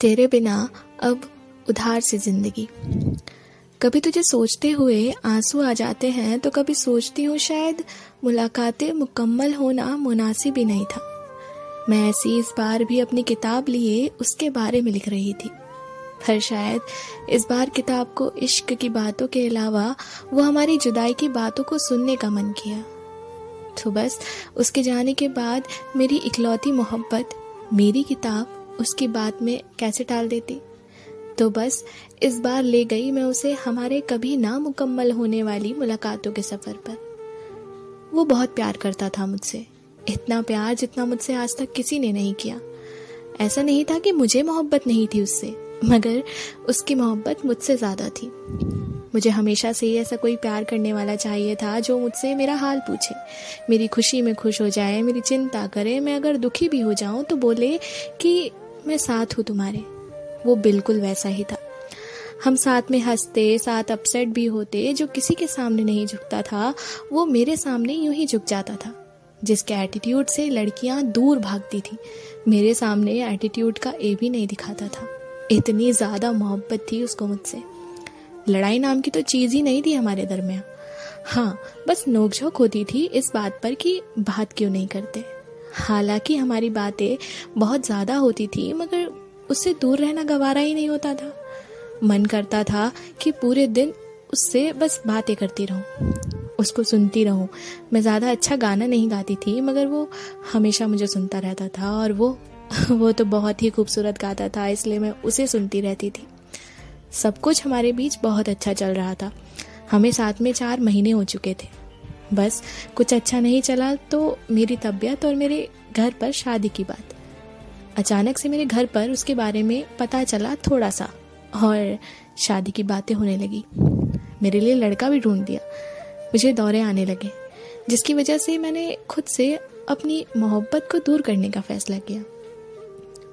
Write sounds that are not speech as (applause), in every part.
तेरे बिना अब उधार से ज़िंदगी। कभी तुझे सोचते हुए आँसू आ जाते हैं तो कभी सोचती हूँ शायद मुलाकातें मुकम्मल होना मुनासिब ही नहीं था। मैं ऐसी इस बार भी अपनी किताब लिए उसके बारे में लिख रही थी। पर शायद इस बार किताब को इश्क की बातों के अलावा वो हमारी जुदाई की बातों को सुनने का मन किया। तो बस उसके जाने के बाद मेरी इकलौती मोहब्बत, मेरी किताब उसकी बात में कैसे टाल देती। तो बस, इस बार ले गई मैं उसे हमारे कभी ना मुकम्मल होने वाली मुलाकातों के सफ़र पर। वो बहुत प्यार करता था मुझसे। इतना प्यार जितना मुझसे आज तक किसी ने नहीं किया। ऐसा नहीं था कि मुझे मोहब्बत नहीं थी उससे, मगर उसकी मोहब्बत मुझसे ज़्यादा थी। मुझे हमेशा से ही ऐसा कोई प्यार करने वाला चाहिए था जो मुझसे मेरा हाल पूछे। मेरी खुशी में खुश हो जाए, मेरी चिंता करे, मैं अगर दुखी भी हो जाऊँ तो बोले कि मैं साथ हूँ तुम्हारे। वो बिल्कुल वैसा ही था। हम साथ में हँसते, साथ अपसेट भी होते, जो किसी के सामने नहीं झुकता था, वो मेरे सामने यूँ ही झुक जाता था, जिसके एटीट्यूड से लड़कियाँ दूर भागती थी। मेरे सामने एटीट्यूड का ए भी नहीं दिखाता था। इतनी ज़्यादा मोहब्बत थी उसको मुझसे। लड़ाई नाम की तो चीज़ ही नहीं थी हमारे दरमियान। हाँ बस नोकझोंक होती थी इस बात पर कि बात क्यों नहीं करते। हालाँकि हमारी बातें बहुत ज़्यादा होती थी, मगर उससे दूर रहना गवारा ही नहीं होता था। मन करता था कि पूरे दिन उससे बस बातें करती रहूँ, उसको सुनती रहूँ। मैं ज़्यादा अच्छा गाना नहीं गाती थी, मगर वो हमेशा मुझे सुनता रहता था और वो (laughs) वो तो बहुत ही खूबसूरत गाता था, इसलिए मैं उसे सुनती रहती थी। सब कुछ हमारे बीच बहुत अच्छा चल रहा था। हमें साथ में चार महीने हो चुके थे। बस, कुछ अच्छा नहीं चला तो मेरी तबीयत और मेरे घर पर शादी की बात। अचानक से मेरे घर पर उसके बारे में पता चला थोड़ा सा और शादी की बातें होने लगी। मेरे लिए लड़का भी ढूंढ दिया। मुझे दौरे आने लगे, जिसकी वजह से मैंने खुद से अपनी मोहब्बत को दूर करने का फैसला किया।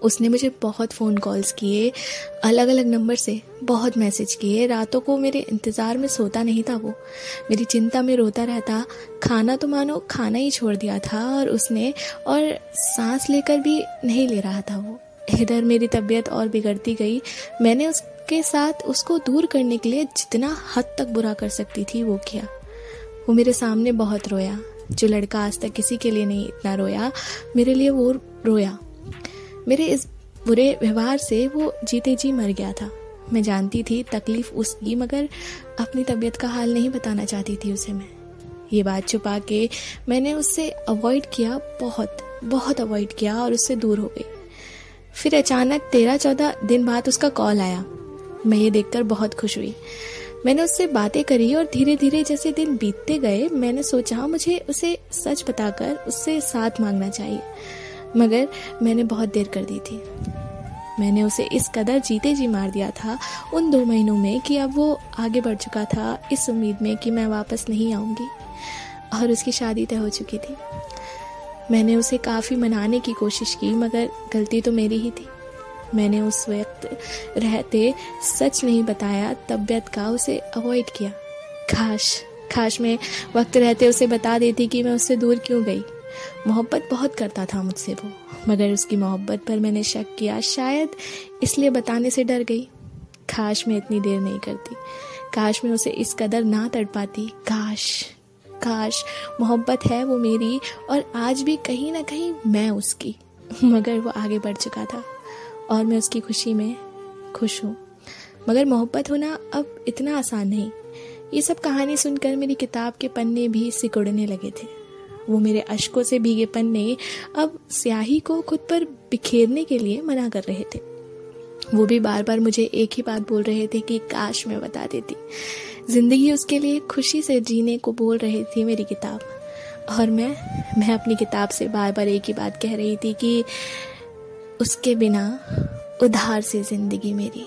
उसने मुझे बहुत फ़ोन कॉल्स किए अलग अलग नंबर से बहुत मैसेज किए। रातों को मेरे इंतज़ार में सोता नहीं था वो। मेरी चिंता में रोता रहता, खाना तो मानो खाना ही छोड़ दिया था और उसने और सांस लेकर भी नहीं ले रहा था वो। इधर मेरी तबीयत और बिगड़ती गई। मैंने उसके साथ उसको दूर करने के लिए जितना हद तक बुरा कर सकती थी, वो किया। वो मेरे सामने बहुत रोया। जो लड़का आज तक किसी के लिए नहीं इतना रोया, मेरे लिए वो रोया। मेरे इस बुरे व्यवहार से वो जीते जी मर गया था। मैं जानती थी तकलीफ़ उसकी, मगर अपनी तबीयत का हाल नहीं बताना चाहती थी उसे मैं। ये बात छुपा के मैंने उससे अवॉइड किया बहुत बहुत अवॉइड किया और उससे दूर हो गई। फिर अचानक तेरह चौदह दिन बाद उसका कॉल आया। मैं ये देखकर बहुत खुश हुई। मैंने उससे बातें करी और धीरे धीरे जैसे दिन बीतते गए, मैंने सोचा मुझे उसे सच बताकर उससे साथ मांगना चाहिए। मगर मैंने बहुत देर कर दी थी। मैंने उसे इस कदर जीते जी मार दिया था उन दो महीनों में कि अब वो आगे बढ़ चुका था इस उम्मीद में कि मैं वापस नहीं आऊँगी और उसकी शादी तय हो चुकी थी। मैंने उसे काफ़ी मनाने की कोशिश की, मगर गलती तो मेरी ही थी। मैंने उस वक्त रहते सच नहीं बताया, तबीयत का उसे अवॉइड किया। खाश खाश में वक्त रहते उसे बता देती कि मैं उससे दूर क्यों गई। मोहब्बत बहुत करता था मुझसे वो, मगर उसकी मोहब्बत पर मैंने शक किया, शायद इसलिए बताने से डर गई। काश मैं इतनी देर नहीं करती, काश मैं उसे इस कदर ना तड़ पाती। काश काश मोहब्बत है वो मेरी और आज भी कहीं ना कहीं मैं उसकी, मगर वो आगे बढ़ चुका था और मैं उसकी खुशी में खुश हूँ। मगर मोहब्बत होना अब इतना आसान नहीं। ये सब कहानी सुनकर मेरी किताब के पन्ने भी सिकुड़ने लगे थे। वो मेरे अशकों से भीगे पन्ने अब स्याही को खुद पर बिखेरने के लिए मना कर रहे थे। वो भी बार बार मुझे एक ही बात बोल रहे थे कि काश मैं बता देती। ज़िंदगी उसके लिए खुशी से जीने को बोल रही थी मेरी किताब। और मैं मैं अपनी किताब से बार बार एक ही बात कह रही थी कि उसके बिना उधार से ज़िंदगी मेरी